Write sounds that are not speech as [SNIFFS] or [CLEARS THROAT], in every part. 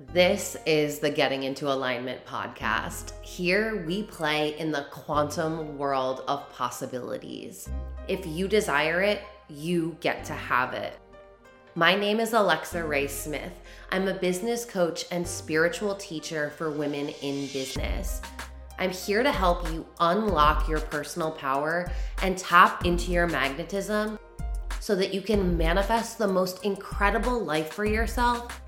This is the Getting into Alignment podcast. Here we play in the quantum world of possibilities. If you desire it, you get to have it. My name is Alexa Rae Smith. I'm a business coach and spiritual teacher for women in business. I'm here to help you unlock your personal power and tap into your magnetism so that you can manifest the most incredible life for yourself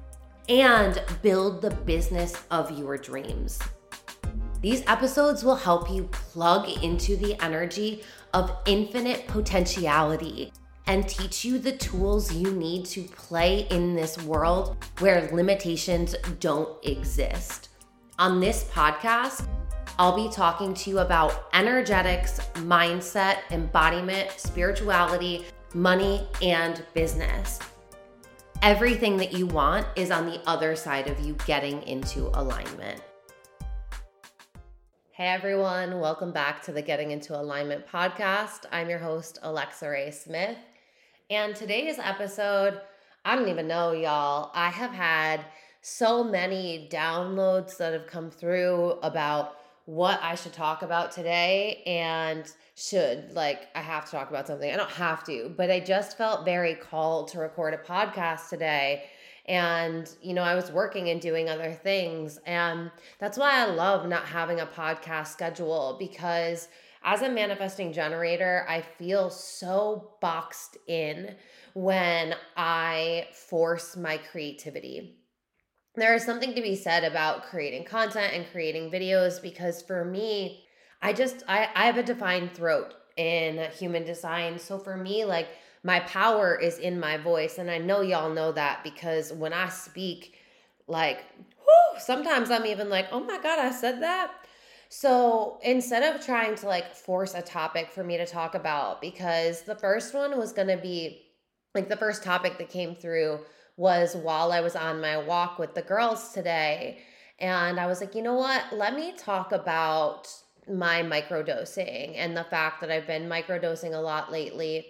and build the business of your dreams. These episodes will help you plug into the energy of infinite potentiality and teach you the tools you need to play in this world where limitations don't exist. On this podcast, I'll be talking to you about energetics, mindset, embodiment, spirituality, money, and business. Everything that you want is on the other side of you getting into alignment. Hey everyone, welcome back to the Getting into Alignment podcast. I'm your host, Alexa Rae Smith. And today's episode, I don't even know, y'all. I have had so many downloads that have come through about what I should talk about today and should like I have to talk about something. I don't have to, but I just felt very called to record a podcast today. And you know, I was working and doing other things and that's why I love not having a podcast schedule because as a manifesting generator, I feel so boxed in when I force my creativity there is something to be said about creating content and creating videos because for me, I just I, I have a defined throat in human design. So for me, like my power is in my voice. And I know y'all know that because when I speak, like, whew, sometimes I'm even like, oh my God, I said that. So instead of trying to like force a topic for me to talk about, because the first one was to be like the first topic that came through was while I was on my walk with the girls today. And I was like, you know what? Let me talk about my microdosing and the fact that I've been microdosing a lot lately.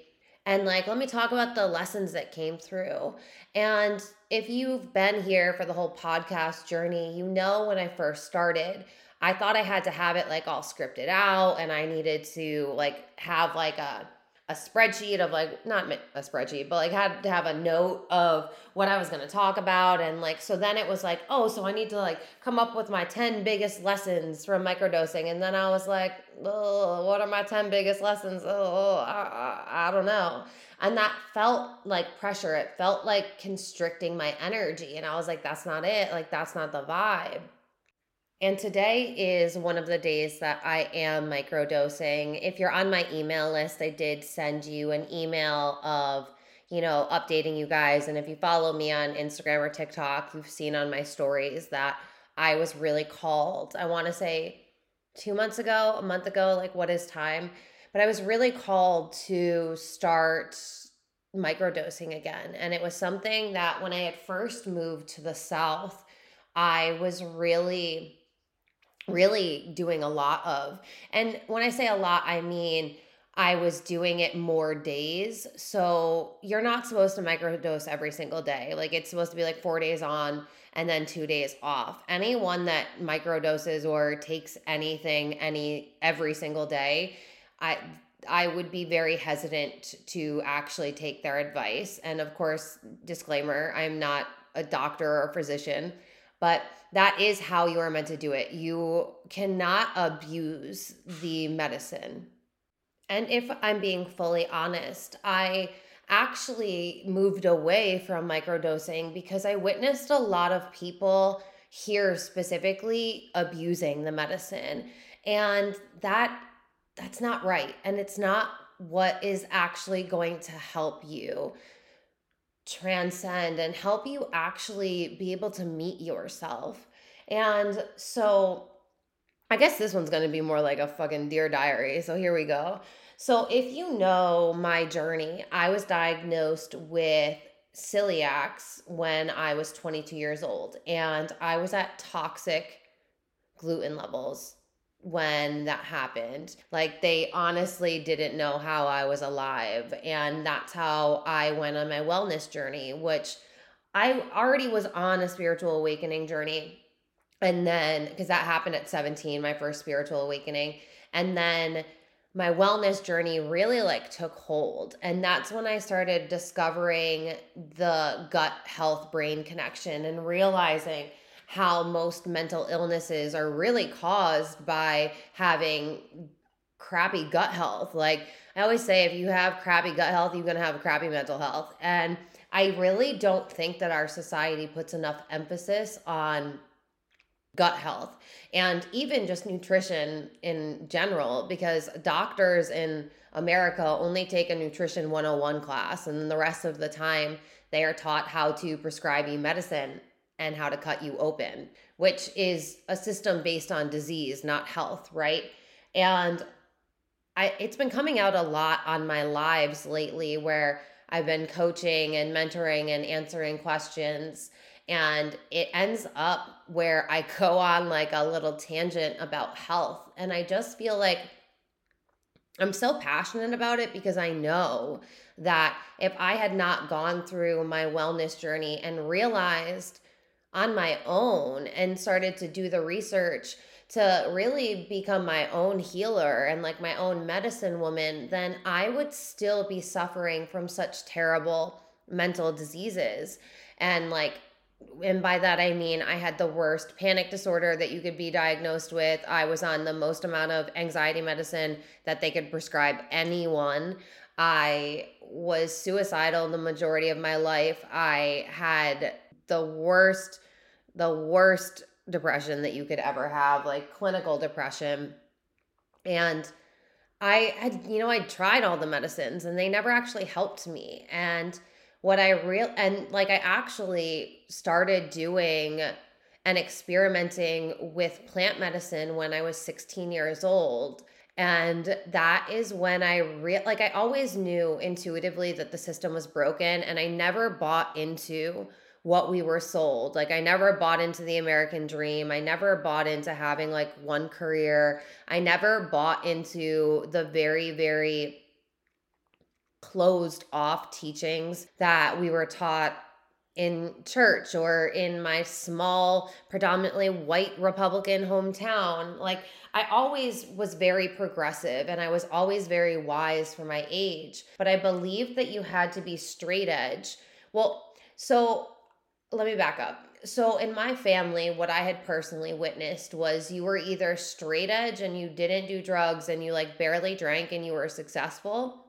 And like, let me talk about the lessons that came through. And if you've been here for the whole podcast journey, you know when I first started, I thought I had to have it like all scripted out and I needed to like have like a a spreadsheet of like not a spreadsheet but like had to have a note of what i was going to talk about and like so then it was like oh so i need to like come up with my 10 biggest lessons from microdosing and then i was like what are my 10 biggest lessons? Oh I, I, I don't know. And that felt like pressure. It felt like constricting my energy and i was like that's not it. Like that's not the vibe and today is one of the days that I am microdosing. If you're on my email list, I did send you an email of, you know, updating you guys. And if you follow me on Instagram or TikTok, you've seen on my stories that I was really called. I want to say two months ago, a month ago, like what is time? But I was really called to start microdosing again. And it was something that when I had first moved to the South, I was really really doing a lot of. And when I say a lot, I mean I was doing it more days. So you're not supposed to microdose every single day. Like it's supposed to be like four days on and then two days off. Anyone that microdoses or takes anything any every single day, I I would be very hesitant to actually take their advice. And of course, disclaimer, I'm not a doctor or a physician but that is how you are meant to do it. You cannot abuse the medicine. And if I'm being fully honest, I actually moved away from microdosing because I witnessed a lot of people here specifically abusing the medicine. And that that's not right and it's not what is actually going to help you transcend and help you actually be able to meet yourself. And so I guess this one's going to be more like a fucking dear diary. So here we go. So if you know my journey, I was diagnosed with celiacs when I was 22 years old and I was at toxic gluten levels when that happened. Like they honestly didn't know how I was alive. And that's how I went on my wellness journey, which I already was on a spiritual awakening journey. And then, because that happened at 17, my first spiritual awakening. And then my wellness journey really like took hold. And that's when I started discovering the gut health brain connection and realizing how most mental illnesses are really caused by having crappy gut health. Like I always say, if you have crappy gut health, you're going to have crappy mental health. And I really don't think that our society puts enough emphasis on gut health and even just nutrition in general because doctors in America only take a nutrition 101 class and the rest of the time they are taught how to prescribe you medicine and how to cut you open which is a system based on disease not health right? And I it's been coming out a lot on my lives lately where I've been coaching and mentoring and answering questions and it ends up where I [LAUGHS] go on like a little tangent about health and I just feel like I'm so passionate about it because I know that if I had not gone through my wellness journey and realized on my own and started to do the research to really become my own healer and like my own medicine woman, then I would still be suffering from such terrible mental diseases. And like, and by that I mean I had the worst panic disorder that you could be diagnosed with. I was on the most amount of anxiety medicine that they could prescribe anyone. I was suicidal the majority of my life. I had the worst the worst depression that you could ever have, like clinical depression. And I had, you know, I tried all the medicines and they never actually helped me. And what I real and like I actually started doing and experimenting with plant medicine when I was 16 years old. And that is when I real like I always knew intuitively that the system was broken and I never bought into what we were sold. Like I never bought into the American dream. I never bought into having like one career. I never bought into the very very closed off teachings that we were taught in church or in my small predominantly white republican hometown like i always was very progressive and i was always very wise for my age but i believed that you had to be straight edge well so let me back up. So, in my family, what I had personally witnessed was you were either straight edge and you didn't do drugs and you like barely drank and you were successful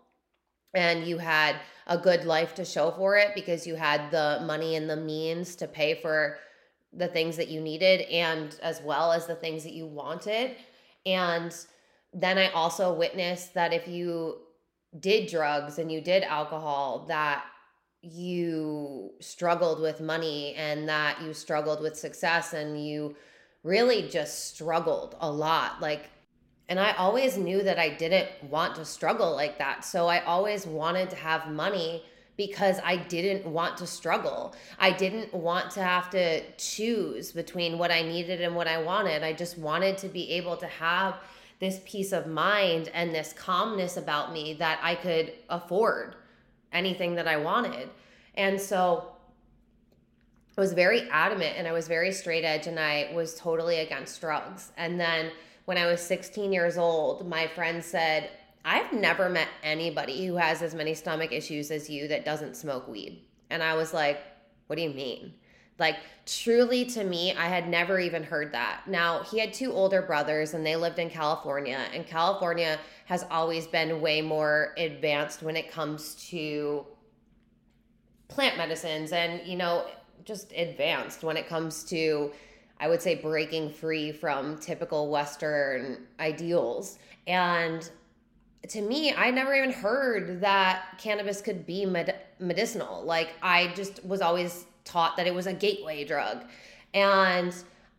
and you had a good life to show for it because you had the money and the means to pay for the things that you needed and as well as the things that you wanted. And then I also witnessed that if you did drugs and you did alcohol, that you struggled with money and that you struggled with success and you really just struggled a lot. Like, and I always knew that I didn't want to struggle like that. So I always wanted to have money because I didn't want to struggle. I didn't want to have to choose between what I needed and what I wanted. I just wanted to be able to have this peace of mind and this calmness about me that I could afford anything that I wanted. And so I was very adamant and I was very straight edge and I was totally against drugs. And then when I was 16 years old, my friend said, I've never met anybody who has as many stomach issues as you that doesn't smoke weed. And I was like, what do you mean? Like, truly to me, I had never even heard that. Now, he had two older brothers and they lived in California, and California has always been way more advanced when it comes to plant medicines and, you know, just advanced when it comes to, I would say, breaking free from typical Western ideals. And to me, I never even heard that cannabis could be med- medicinal. Like, I just was always taught that it was a gateway drug. And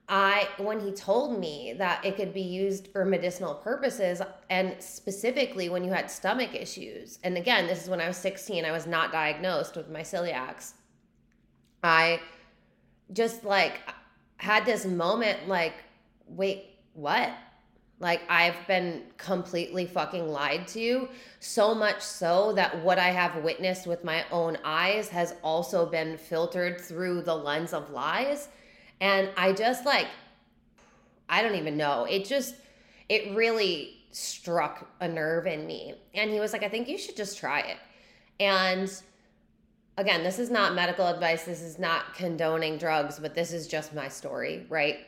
I when he told me that it could be used for medicinal purposes and specifically when you had stomach issues. And again, this is when I was 16, I was not diagnosed with my celiacs. I just like had this moment like wait, what? Like I've been completely fucking lied to, so much so that what I have witnessed with my own eyes has also been filtered through the lens of lies. And I just like I don't even know. It just it really struck a nerve in me. And he was like, "I think you should just try it." And again, this is not medical advice. This is not condoning drugs, but this is just my story, right?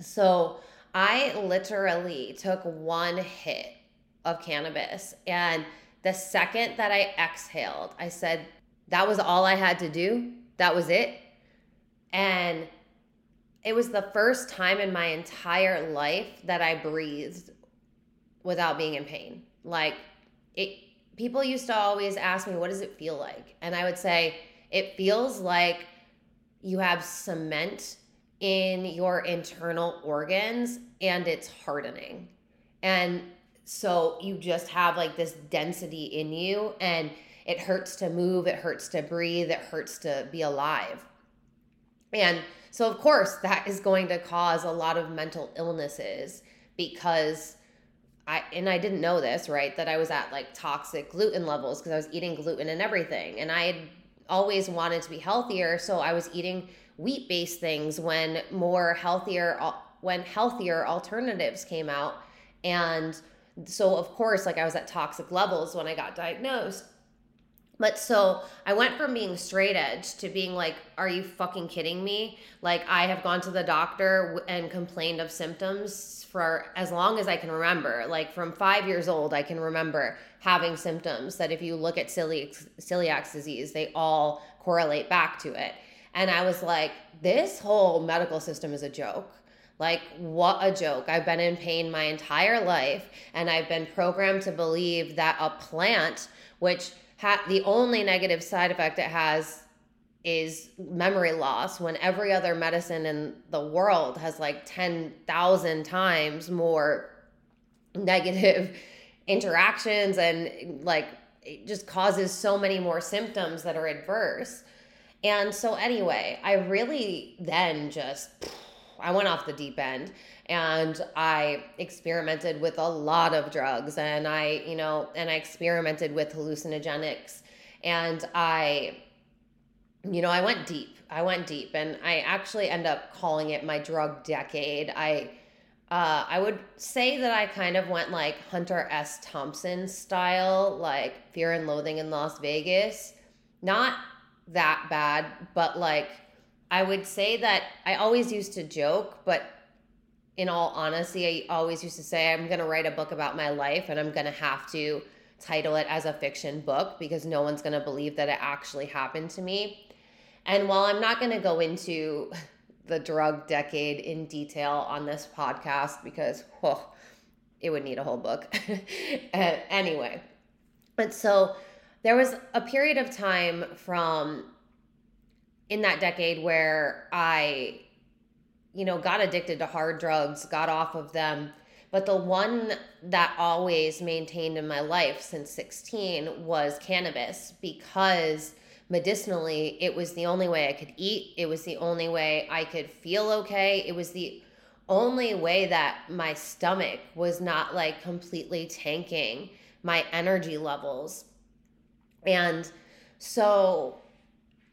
So, I literally took one hit of cannabis. And the second that I exhaled, I said, that was all I had to do. That was it. And it was the first time in my entire life that I breathed without being in pain. Like it people used to always ask me, what does it feel like? And I would say, it feels like you have cement in your internal organs and it's hardening. And so you just have like this density in you and it hurts to move, it hurts to breathe, it hurts to be alive. And so, of course, that is going to cause a lot of mental illnesses because I, and I didn't know this, right? That I was at like toxic gluten levels because I was eating gluten and everything. And I had always wanted to be healthier. So I was eating wheat based things when more healthier when healthier alternatives came out and so of course like i was at toxic levels when i got diagnosed but so I went from being straight edge to being like, are you fucking kidding me? Like, I have gone to the doctor and complained of symptoms for as long as I can remember. Like, from five years old, I can remember having symptoms that if you look at celiac, celiac disease, they all correlate back to it. And I was like, this whole medical system is a joke. Like, what a joke. I've been in pain my entire life, and I've been programmed to believe that a plant, which ha- the only negative side effect it has is memory loss when every other medicine in the world has like 10,000 times more negative [LAUGHS] interactions and like it just causes so many more symptoms that are adverse. And so, anyway, I really then just, I went off the deep end and I experimented with a lot of drugs and I, you know, and I experimented with hallucinogenics and I, you know, I went deep. I went deep and I actually end up calling it my drug decade. I, uh, I would say that I kind of went like Hunter S. Thompson style, like Fear and Loathing in Las Vegas. Not that bad, but like I would say that I always used to joke, but in all honesty, I always used to say I'm going to write a book about my life and I'm going to have to title it as a fiction book because no one's going to believe that it actually happened to me. And while I'm not going to go into [LAUGHS] the drug decade in detail on this podcast because it would need a whole book. [LAUGHS] anyway, but so there was a period of time from in that decade where I, you know, got addicted to hard drugs, got off of them. But the one that always maintained in my life since 16 was cannabis because medicinally it was the only way I could eat. It was the only way I could feel okay. It was the only way that my stomach was not like completely tanking my energy levels and so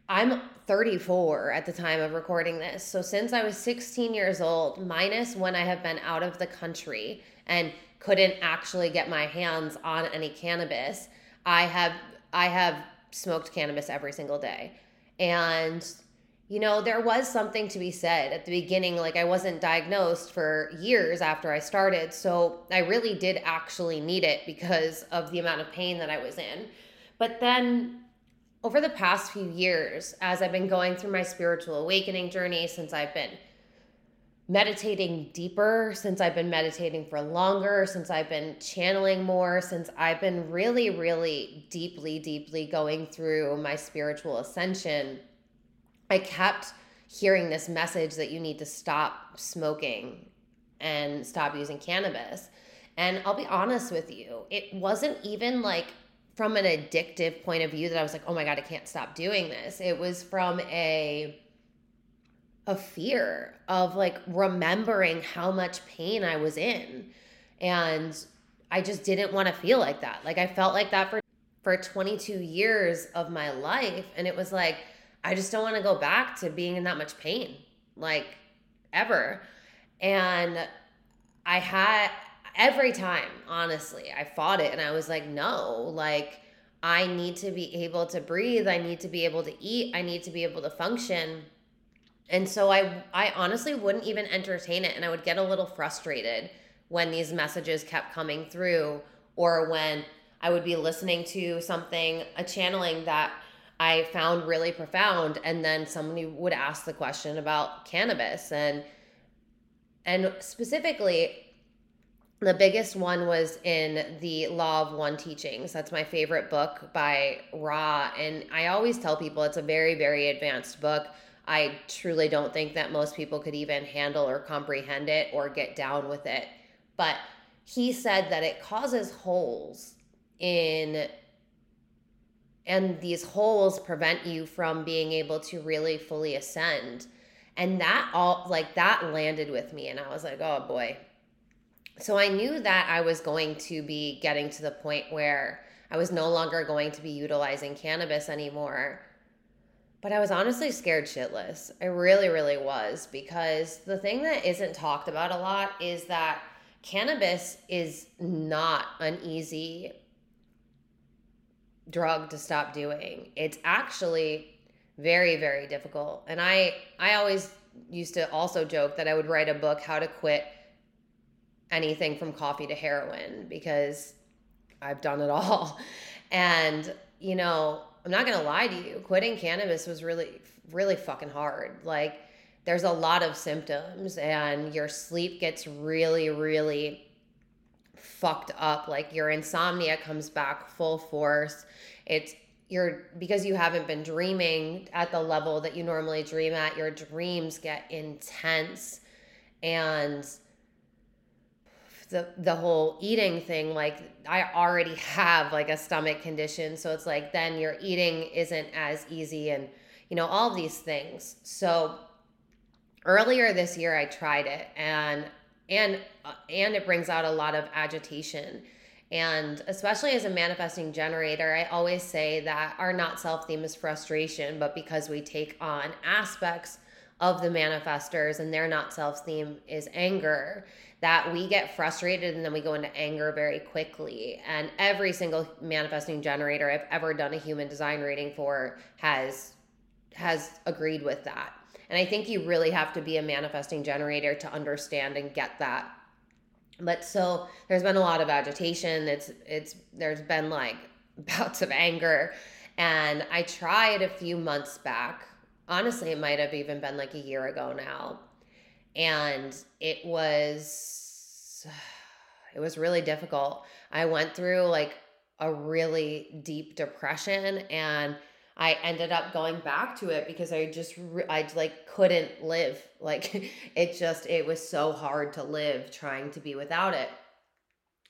I'm 34 at the time of recording this. So since I was 16 years old, minus when I have been out of the country and couldn't actually get my hands on any cannabis, I have I have smoked cannabis every single day. And you know, there was something to be said at the beginning. Like, I wasn't diagnosed for years after I started. So, I really did actually need it because of the amount of pain that I was in. But then over the past few years, as I've been going through my spiritual awakening journey, since I've been meditating deeper, since I've been meditating for longer, since I've been channeling more, since I've been really, really deeply, deeply going through my spiritual ascension, I kept hearing this message that you need to stop smoking and stop using cannabis. And I'll be honest with you, it wasn't even like from an addictive point of view that I was like, oh my God, I can't stop doing this. It was from a a fear of like remembering how much pain I was in. And I just didn't want to feel like that. Like I felt like that for for 22 years of my life and it was like I just don't want to go back to being in that much pain like ever. And I had every time, honestly, I fought it and I was like, no, like I need to be able to breathe. I need to be able to eat. I need to be able to function. And so I I honestly wouldn't even entertain it and I would get a little frustrated when these messages kept coming through or when I would be listening to something a channeling that I found really profound and then somebody would ask the question about cannabis and and specifically the biggest one was in the Law of One teachings. That's my favorite book by Ra. And I always tell people it's a very, very advanced book. I truly don't think that most people could even handle or comprehend it or get down with it. But he said that it causes holes in, and these holes prevent you from being able to really fully ascend. And that all, like, that landed with me. And I was like, oh boy, so I knew that I was going to be getting to the point where I was no longer going to be utilizing cannabis anymore. But I was honestly scared shitless. I really, really was because the thing that isn't talked about a lot is that cannabis is not an easy drug to stop doing. It's actually very, very difficult. And I I always used to also joke that I would write a book how to quit anything from coffee to heroin because I've done it all. [LAUGHS] And, you know, I'm not going to lie to you, quitting cannabis was really, really fucking hard. Like, there's a lot of symptoms, and your sleep gets really, really fucked up. Like, your insomnia comes back full force. It's, you're because you haven't been dreaming at the level that you normally dream at, your dreams get intense. And, the the whole eating thing like i already have like a stomach condition. So it's like then your eating isn't as easy and you know all these things. So earlier this year i tried it and and uh, and it brings out a lot of agitation. And especially as a manifesting generator i always say that our not self theme is frustration but because we take on aspects of the manifestors and their not self theme is anger that we get frustrated and then we go into anger very quickly. And every single manifesting generator I've ever done a human design reading for has has agreed with that. And I think you really have to be a manifesting generator to understand and get that. But so there's been a lot of agitation. It's it's there's been like [LAUGHS] bouts of anger. And I tried a few months back. Honestly, it might have even been like a year ago now and it was [SIGHS] it was really difficult. I went through like a really deep depression and I ended up going back to it because I just I like couldn't live. [LAUGHS] Like it just it was so hard to live trying to be without it.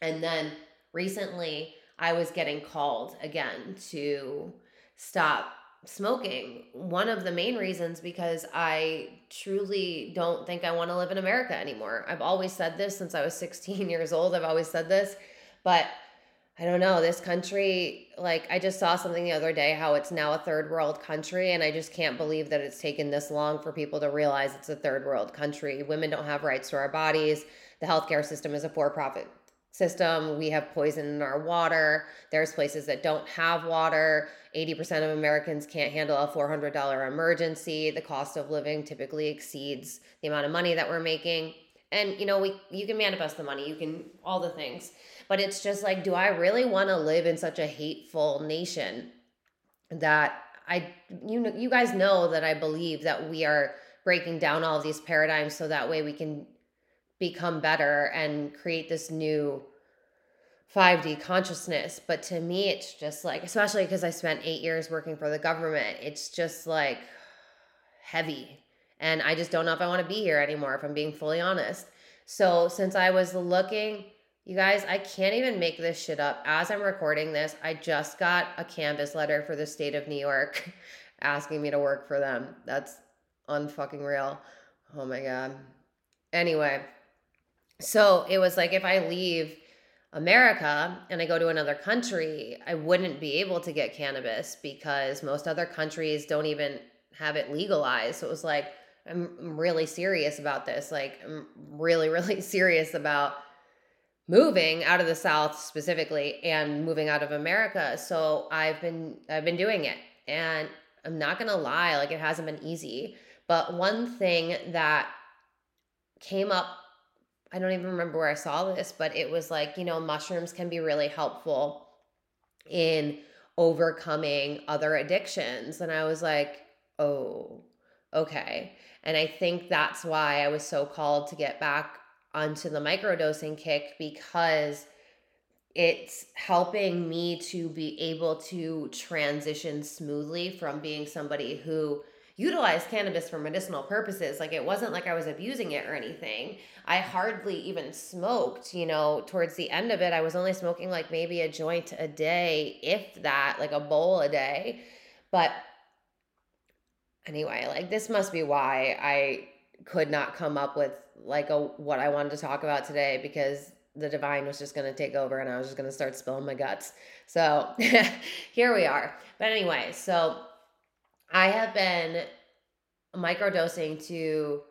And then recently I was getting called again to stop smoking. One of the main reasons because I truly don't think I want to live in America anymore. I've always said this since I was 16 [LAUGHS] years old. I've always said this, but I don't know. This country, like, I just saw something the other day how it's now a third world country, and I just can't believe that it's taken this long for people to realize it's a third world country. Women don't have rights to our bodies. The healthcare system is a for profit system. We have poison in our water. There's places that don't have water. 80% of Americans can't handle a $400 emergency. The cost of living typically exceeds the amount of money that we're making. And you know, we you can manifest the money, you can all the things. But it's just like do I really want to live in such a hateful nation that I you know you guys know that I believe that we are breaking down all of these paradigms so that way we can become better and create this new 5D consciousness. But to me, it's just like, especially because I spent eight years working for the government, it's just like heavy. And I just don't know if I want to be here anymore, if I'm being fully honest. So since I was looking, you guys, I can't even make this shit up. As I'm recording this, I just got a canvas letter for the state of New York [LAUGHS] asking me to work for them. That's unfucking real. Oh my God. Anyway, So it was like if I leave America and I go to another country, I wouldn't be able to get cannabis because most other countries don't even have it legalized. So it was like, I'm really serious about this. Like, I'm really, [LAUGHS] really serious about moving out of the South specifically and moving out of America. So I've been I've been doing it. And I'm not gonna lie, like it hasn't been easy. But one thing that came up I don't even remember where I saw this, but it was like, you know, mushrooms can be really helpful in overcoming other addictions. And I was like, oh, okay. And I think that's why I was so called to get back onto the microdosing kick because it's helping me to be able to transition smoothly from being somebody who utilized cannabis for medicinal purposes. Like it wasn't like I was abusing it or anything. I hardly even smoked, you know, towards the end of it, I was only smoking like maybe a joint a day, if that, like a bowl a day. But anyway, like this must be why I could not come up with like a what I wanted to talk about today because the divine was just going to take over and I was just going to start spilling my guts. So, [LAUGHS] here we are. But anyway, so I have been microdosing to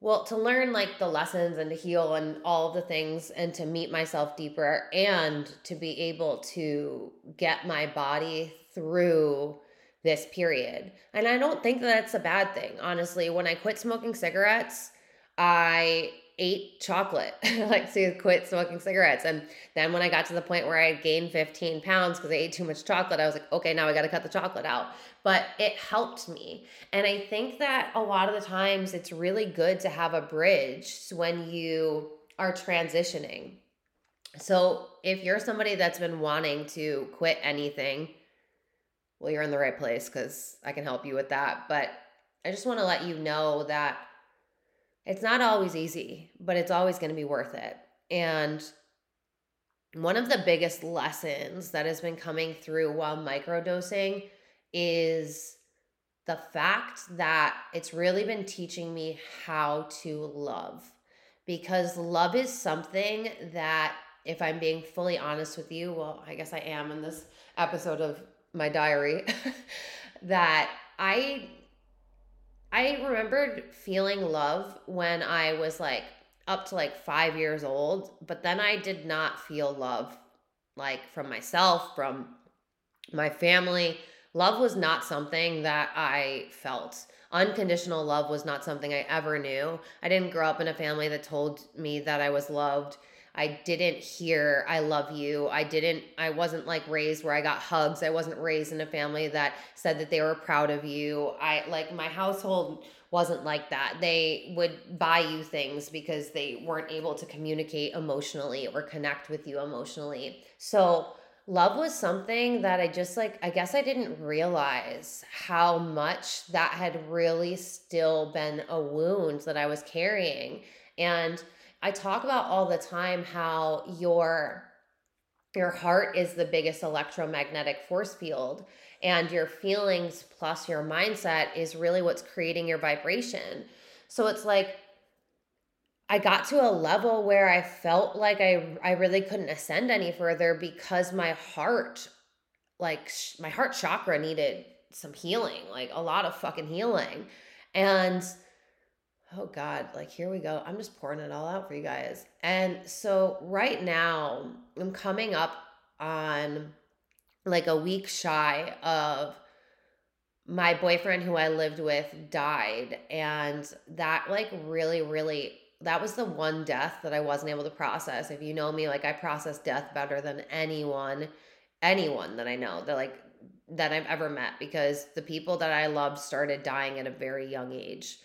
well to learn like the lessons and to heal and all the things and to meet myself deeper and to be able to get my body through this period. And i don't think that that's a bad thing honestly. When i quit smoking cigarettes i ate chocolate, [LAUGHS] like to quit smoking cigarettes. And then when I got to the point where I gained 15 pounds because I ate too much chocolate, I was like, okay, now I got to cut the chocolate out. But it helped me. And I think that a lot of the times it's really good to have a bridge when you are transitioning. So if you're somebody that's been wanting to quit anything, well, you're in the right place because I can help you with that. But I just want to let you know that it's not always easy, but it's always going to be worth it. And one of the biggest lessons that has been coming through while microdosing is the fact that it's really been teaching me how to love. Because love is something that, if I'm being fully honest with you, well, I guess I am in this episode of my diary, [LAUGHS] that I I remembered feeling love when I was like up to like five years old, but then I did not feel love like from myself, from my family. Love was not something that I felt. Unconditional love was not something I ever knew. I didn't grow up in a family that told me that I was loved. I didn't hear I love you. I didn't I wasn't like raised where I got hugs. I wasn't raised in a family that said that they were proud of you. I like my household wasn't like that. They would buy you things because they weren't able to communicate emotionally or connect with you emotionally. So love was something that I just like I guess I didn't realize how much that had really still been a wound that I was carrying. And I talk about all the time how your your heart is the biggest electromagnetic force field and your feelings plus your mindset is really what's creating your vibration. So it's like I got to a level where I felt like I I really couldn't ascend any further because my heart like sh- my heart chakra needed some healing, like a lot of fucking healing. And oh God, like here we go. I'm just pouring it all out for you guys. And so right now, I'm coming up on like a week shy of my boyfriend who I lived with died. And that, like, really, really, that was the one death that I wasn't able to process. If you know me, like, I process death better than anyone, anyone that I know that, like, that I've ever met because the people that I loved started dying at a very young age.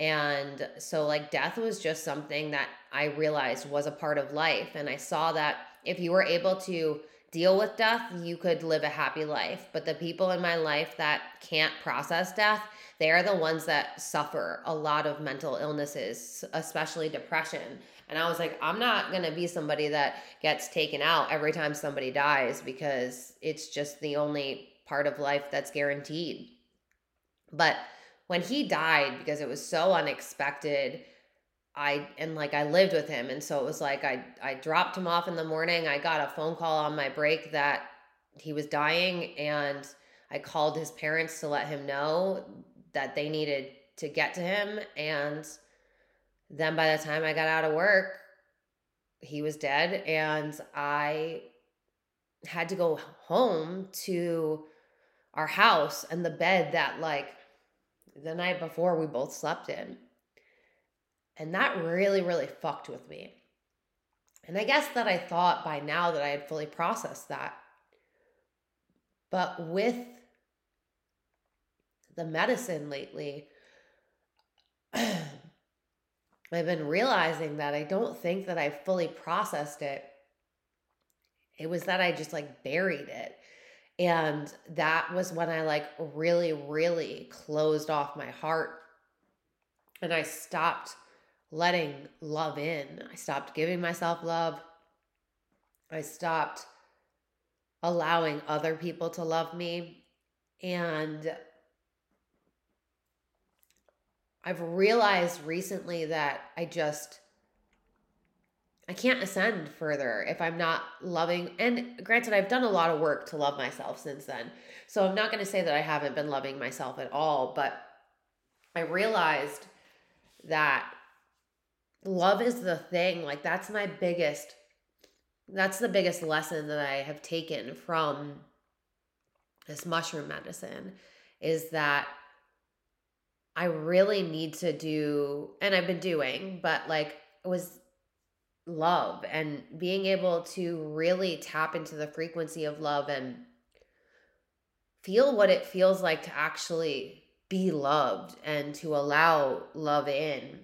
And so, like, death was just something that I realized was a part of life. And I saw that if you were able to deal with death, you could live a happy life. But the people in my life that can't process death, they are the ones that suffer a lot of mental illnesses, especially depression. And I was like, I'm not going to be somebody that gets taken out every time somebody dies because it's just the only part of life that's guaranteed. But when he died because it was so unexpected I and like I lived with him and so it was like I I dropped him off in the morning. I got a phone call on my break that he was dying and I called his parents to let him know that they needed to get to him and then by the time I got out of work, he was dead and I had to go home to our house and the bed that like the night before we both slept in. And that really, really fucked with me. And I guess that I thought by now that I had fully processed that. But with the medicine lately, [CLEARS THROAT] I've been realizing that I don't think that I fully processed it. It was that I just like buried it. And that was when I like really, really closed off my heart and I stopped letting love in. I stopped giving myself love. I stopped allowing other people to love me. And I've realized recently that I just I can't ascend further if I'm not loving. And granted, I've done a lot of work to love myself since then. So I'm not going to say that I haven't been loving myself at all, but I realized that love is the thing. Like, that's my biggest, that's the biggest lesson that I have taken from this mushroom medicine is that I really need to do, and I've been doing, but like, it was love and being able to really tap into the frequency of love and feel what it feels like to actually be loved and to allow love in.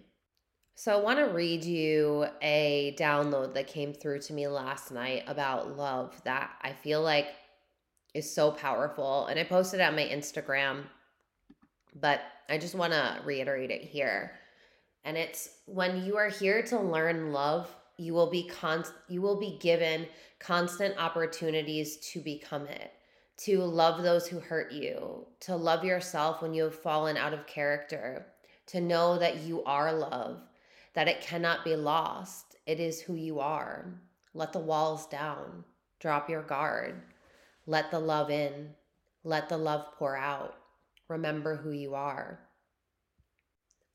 So, I want to read you a download that came through to me last night about love that I feel like is so powerful. And I posted it on my Instagram, but I just want to reiterate it here. And it's when you are here to learn love, you will be con- you will be given constant opportunities to become it to love those who hurt you to love yourself when you have fallen out of character to know that you are love that it cannot be lost. It is who you are. Let the walls down. Drop your guard. Let the love in. Let the love pour out. Remember who you are.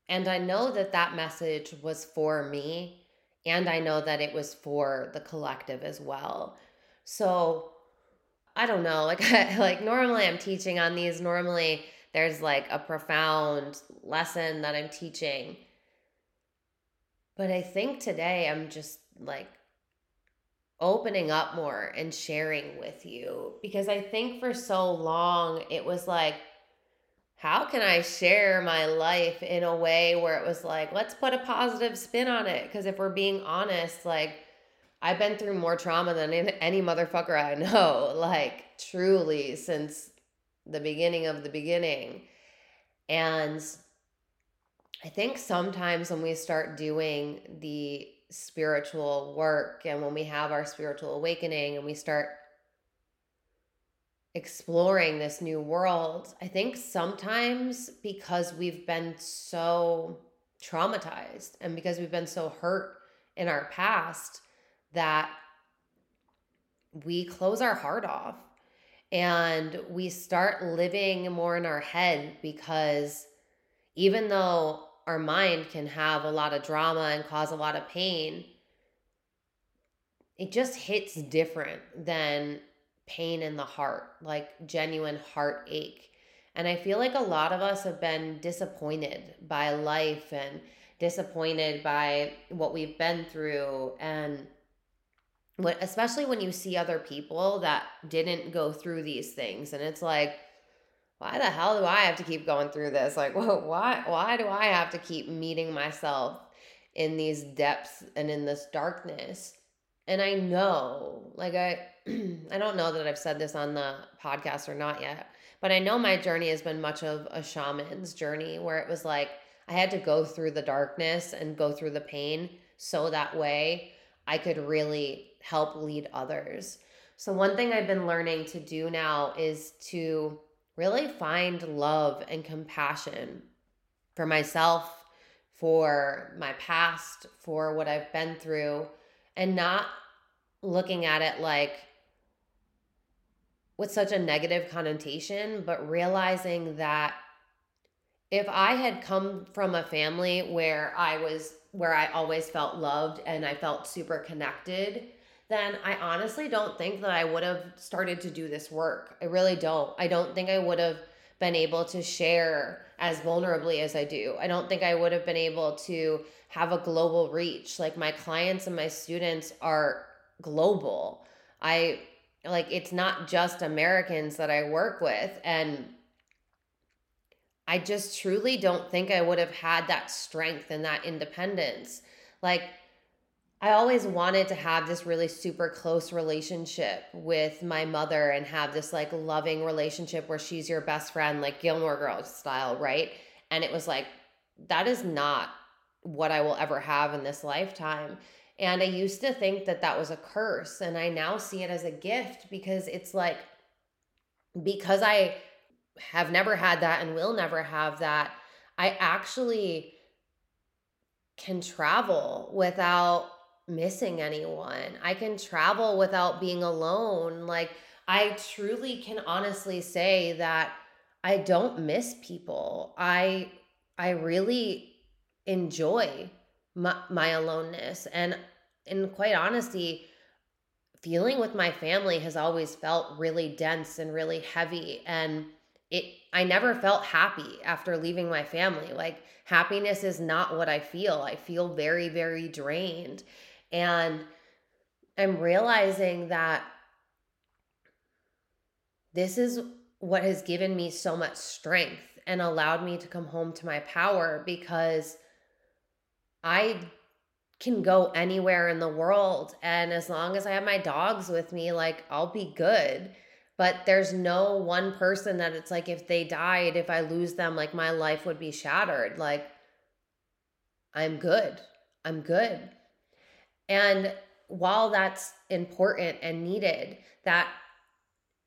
And i know that that message was for me and I know that it was for the collective as well. So I don't know, [LAUGHS] like like normally I'm teaching on these normally there's like a profound lesson that I'm teaching. But I think today I'm just like opening up more and sharing with you because I think for so long it was like how can I share my life in a way where it was like, let's put a positive spin on it? Because if we're being honest, like, I've been through more trauma than any motherfucker I know, [LAUGHS] like, truly, since the beginning of the beginning. And I think sometimes when we start doing the spiritual work and when we have our spiritual awakening and we start exploring this new world, I think sometimes because we've been so traumatized and because we've been so hurt in our past that we close our heart off and we start living more in our head because even though our mind can have a lot of drama and cause a lot of pain, it just hits different than pain in the heart, like genuine heartache. And I feel like a lot of us have been disappointed by life and disappointed by what we've been through and what especially when you see other people that didn't go through these things and it's like why the hell do I have to keep going through this? Like, [LAUGHS] why why do I have to keep meeting myself in these depths and in this darkness? And I know, like I [CLEARS THROAT] I don't know that I've said this on the podcast or not yet, but I know my journey has been much of a shaman's journey where it was like I had to go through the darkness and go through the pain so that way I could really help lead others. So, one thing I've been learning to do now is to really find love and compassion for myself, for my past, for what I've been through, and not looking at it like with such a negative connotation, but realizing that if I had come from a family where I was where I always felt loved and I felt super connected, then I honestly don't think that I would have started to do this work. I really don't. I don't think I would have been able to share as vulnerably as I do. I don't think I would have been able to have a global reach. Like my clients and my students are global. I like it's not just Americans that I work with and I just truly don't think I would have had that strength and that independence. Like, I always wanted to have this really super close relationship with my mother and have this like loving relationship where she's your best friend, like Gilmore Girls style, right? And it was like, that is not what I will ever have in this lifetime. And I used to think that that was a curse. And I now see it as a gift because it's like, because I have never had that and will never have that, I actually can travel without missing anyone. I can travel without being alone. Like, I truly can honestly say that I don't miss people. I I really enjoy my, my aloneness and in quite honesty feeling with my family has always felt really dense and really heavy and it I never felt happy after leaving my family. Like happiness is not what I feel. I feel very very drained. And I'm realizing that this is what has given me so much strength and allowed me to come home to my power because I can go anywhere in the world and as long as I have my dogs with me like I'll be good. But there's no one person that it's like if they died if i lose them like my life would be shattered. Like i'm good. I'm good. And while that's important and needed that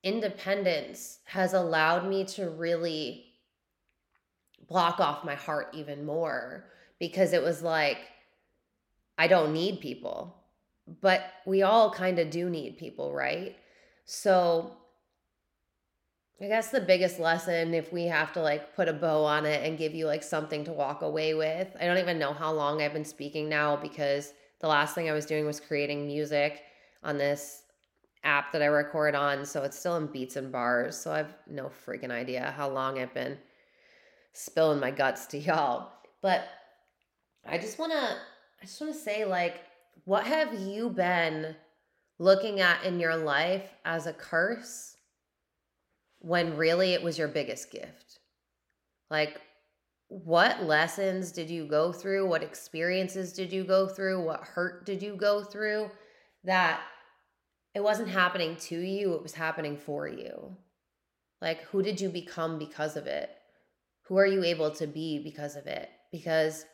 independence has allowed me to really block off my heart even more because it was like i don't need people but we all kind of do need people right so I guess the biggest lesson, if we have to like put a bow on it and give you like something to walk away with, I don't even know how long I've been speaking now because the last thing I was doing was creating music on this app that I record on. So it's still in beats and bars. So I've no freaking idea how long I've been spilling my guts to [LAUGHS] y'all. But I just want to, I just want to say, like, what have you been looking at in your life as a curse? when really it was your biggest gift? Like, what lessons did you go through? What experiences did you go through? What hurt did you go through that it wasn't happening to you, it was happening for you? Like, who did you become because of it? Who are you able to be because of it? Because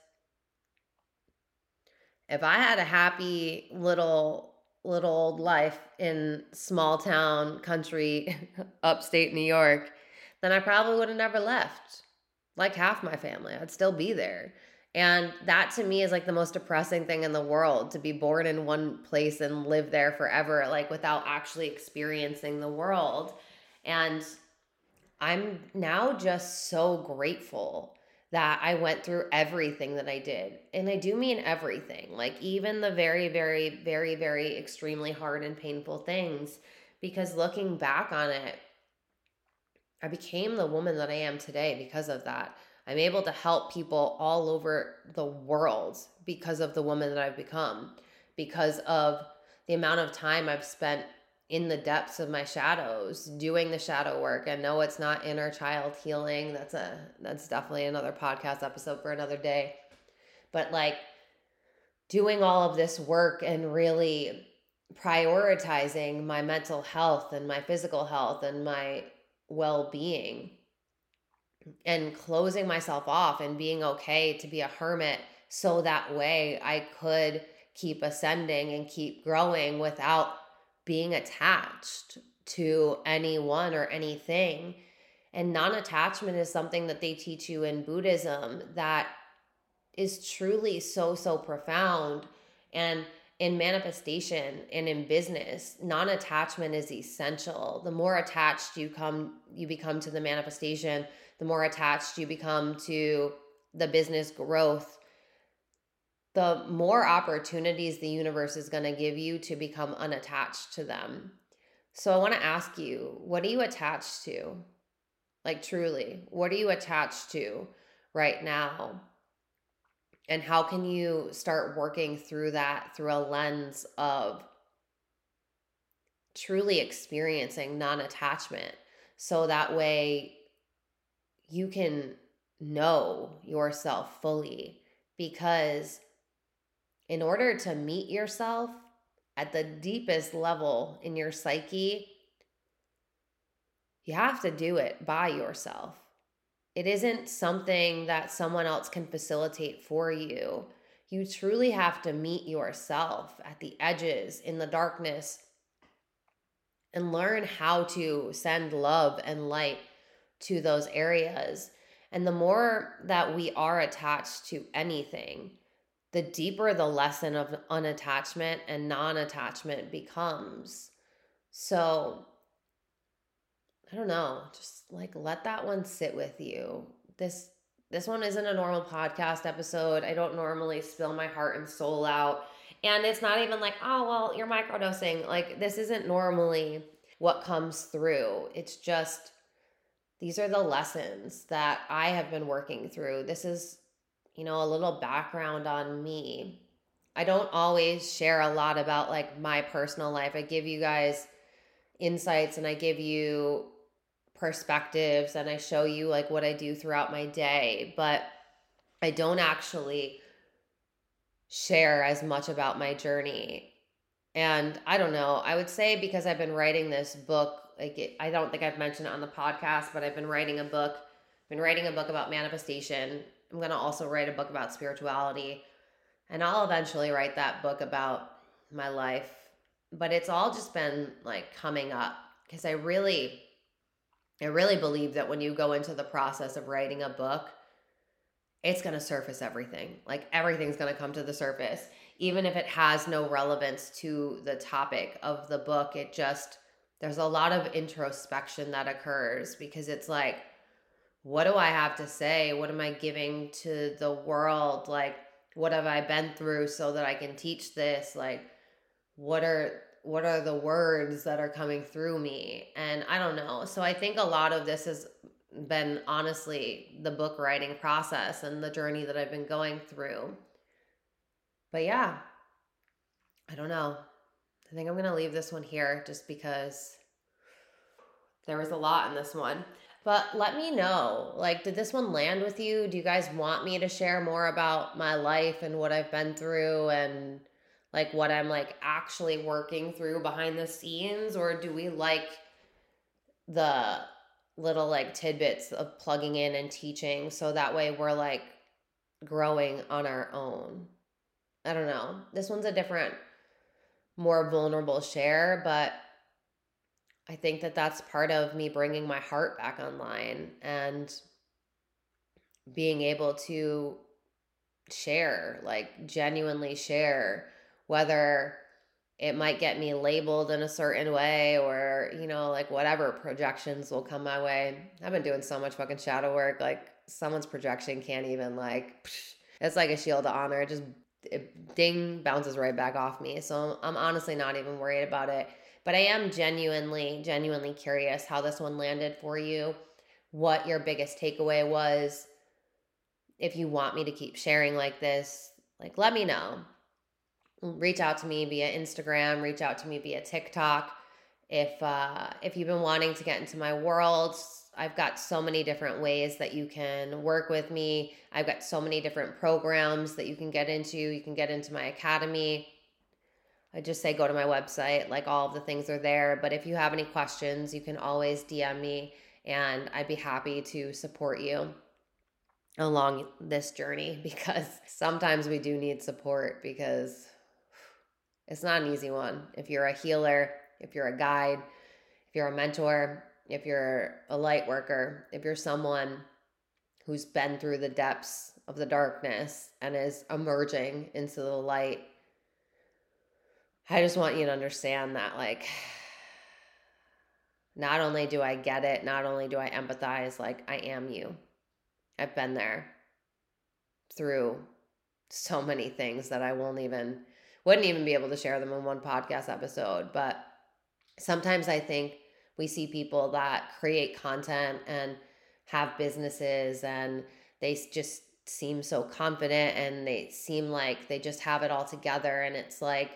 if I had a happy little little old life in small town country [LAUGHS] upstate New York, then I probably would have never left. Like half my family, I'd still be there. And that to me is like the most depressing thing in the world to be born in one place and live there forever, like without actually experiencing the world. And I'm now just so grateful that I went through everything that I did. And I do mean everything, like even the very, very, very, very extremely hard and painful things. Because looking back on it, I became the woman that I am today because of that. I'm able to help people all over the world because of the woman that I've become, because of the amount of time I've spent in the depths of my shadows doing the shadow work. And no it's not inner child healing. That's a that's definitely another podcast episode for another day. But like doing all of this work and really prioritizing my mental health and my physical health and my well-being and closing myself off and being okay to be a hermit so that way I could keep ascending and keep growing without being attached to anyone or anything. And non attachment is something that they teach you in Buddhism that is truly so, so profound. And in manifestation and in business, non-attachment is essential. The more attached you come you become to the manifestation, the more attached you become to the business growth, the more opportunities the universe is going to give you to become unattached to them. So I want to ask you, what are you attached to? Like truly, what are you attached to right now? And how can you start working through that through a lens of truly experiencing non attachment? So that way you can know yourself fully. Because in order to meet yourself at the deepest level in your psyche, you have to do it by yourself. It isn't something that someone else can facilitate for you. You truly have to meet yourself at the edges, in the darkness, and learn how to send love and light to those areas. And the more that we are attached to anything, the deeper the lesson of unattachment and non attachment becomes. So, I don't know, just like let that one sit with you. This this one isn't a normal podcast episode. I don't normally spill my heart and soul out. And it's not even like, oh, well, you're microdosing. Like, this isn't normally what comes through. It's just, these are the lessons that I have been working through. This is, you know, a little background on me. I don't always share a lot about like my personal life. I give you guys insights and I give you perspectives and I show you like what I do throughout my day, but I don't actually share as much about my journey. And I don't know, I would say because I've been writing this book, like I don't think I've mentioned it on the podcast, but I've been writing a book, I've been writing a book about manifestation. I'm going to also write a book about spirituality. And I'll eventually write that book about my life. But it's all just been like coming up because I really I really believe that when you go into the process of writing a book, it's going to surface everything. Like everything's going to come to the surface. Even if it has no relevance to the topic of the book, it just, there's a lot of introspection that occurs because it's like, what do I have to say? What am I giving to the world? Like, what have I been through so that I can teach this? Like, what are what are the words that are coming through me and i don't know so i think a lot of this has been honestly the book writing process and the journey that i've been going through but yeah i don't know i think i'm going to leave this one here just because there was a lot in this one but let me know like did this one land with you do you guys want me to share more about my life and what i've been through and like what I'm like actually working through behind the scenes or do we like the little like tidbits of plugging in and teaching so that way we're like growing on our own. I don't know. This one's a different more vulnerable share, but I think that that's part of me bringing my heart back online and being able to share, like genuinely share whether it might get me labeled in a certain way or you know like whatever projections will come my way. I've been doing so much fucking shadow work like someone's projection can't even like psh, [SNIFFS] it's like a shield of honor. It just it ding bounces right back off me. So i'm honestly not even worried about it but i am genuinely genuinely curious how this one landed for you what your biggest takeaway was if you want me to keep sharing like this like let me know reach out to me via Instagram, reach out to me via TikTok. If uh, if you've been wanting to get into my world, I've got so many different ways that you can work with me. I've got so many different programs that you can get into. You can get into my academy. I just say go to my website, like all of the things are there. But if you have any questions, you can always DM me and I'd be happy to support you along this journey [LAUGHS] because sometimes we do need support because it's not an easy one. If you're a healer, if you're a guide, if you're a mentor, if you're a light worker, if you're someone who's been through the depths of the darkness and is emerging into the light. I just want you to understand that, like, [SIGHS] not only do I get it, not only do I empathize, like, I am you. I've been there through so many things that I won't even, wouldn't even be able to share them in one podcast episode. But sometimes I think we see people that create content and have businesses and they just seem so confident and they seem like they just have it all together. And it's like,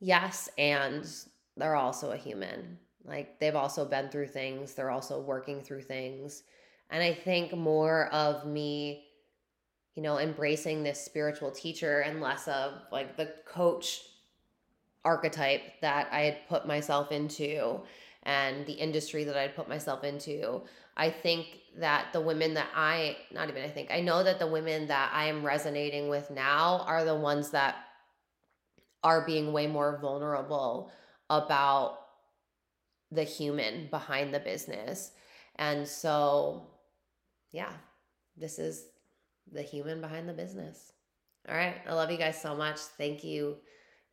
yes, and they're also a human. Like they've also been through things, they're also working through things. And I think more of me, you know, embracing this spiritual teacher and less of like the coach archetype that I had put myself into and the industry that I'd put myself into. I think that the women that I, not even I think, I know that the women that I am resonating with now are the ones that are being way more vulnerable about the human behind the business. And so, yeah, this is the human behind the business. All right. I love you guys so much. Thank you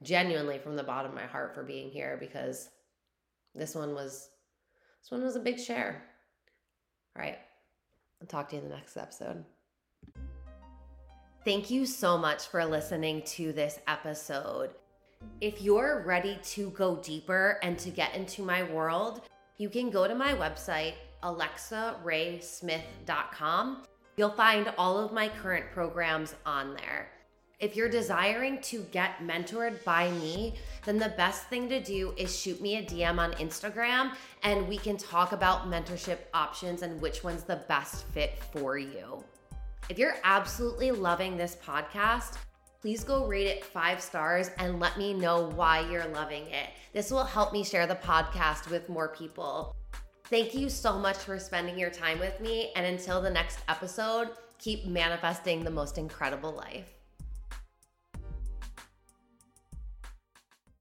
genuinely from the bottom of my heart for being here because this one was this one was a big share. All right. I'll talk to you in the next episode. Thank you so much for listening to this episode. If you're ready to go deeper and to get into my world, you can go to my website, alexaraesmith.com. You'll find all of my current programs on there. If you're desiring to get mentored by me, then the best thing to do is shoot me a DM on Instagram and we can talk about mentorship options and which one's the best fit for you. If you're absolutely loving this podcast, please go rate it five stars and let me know why you're loving it. This will help me share the podcast with more people. Thank you so much for spending your time with me. And until the next episode, keep manifesting the most incredible life.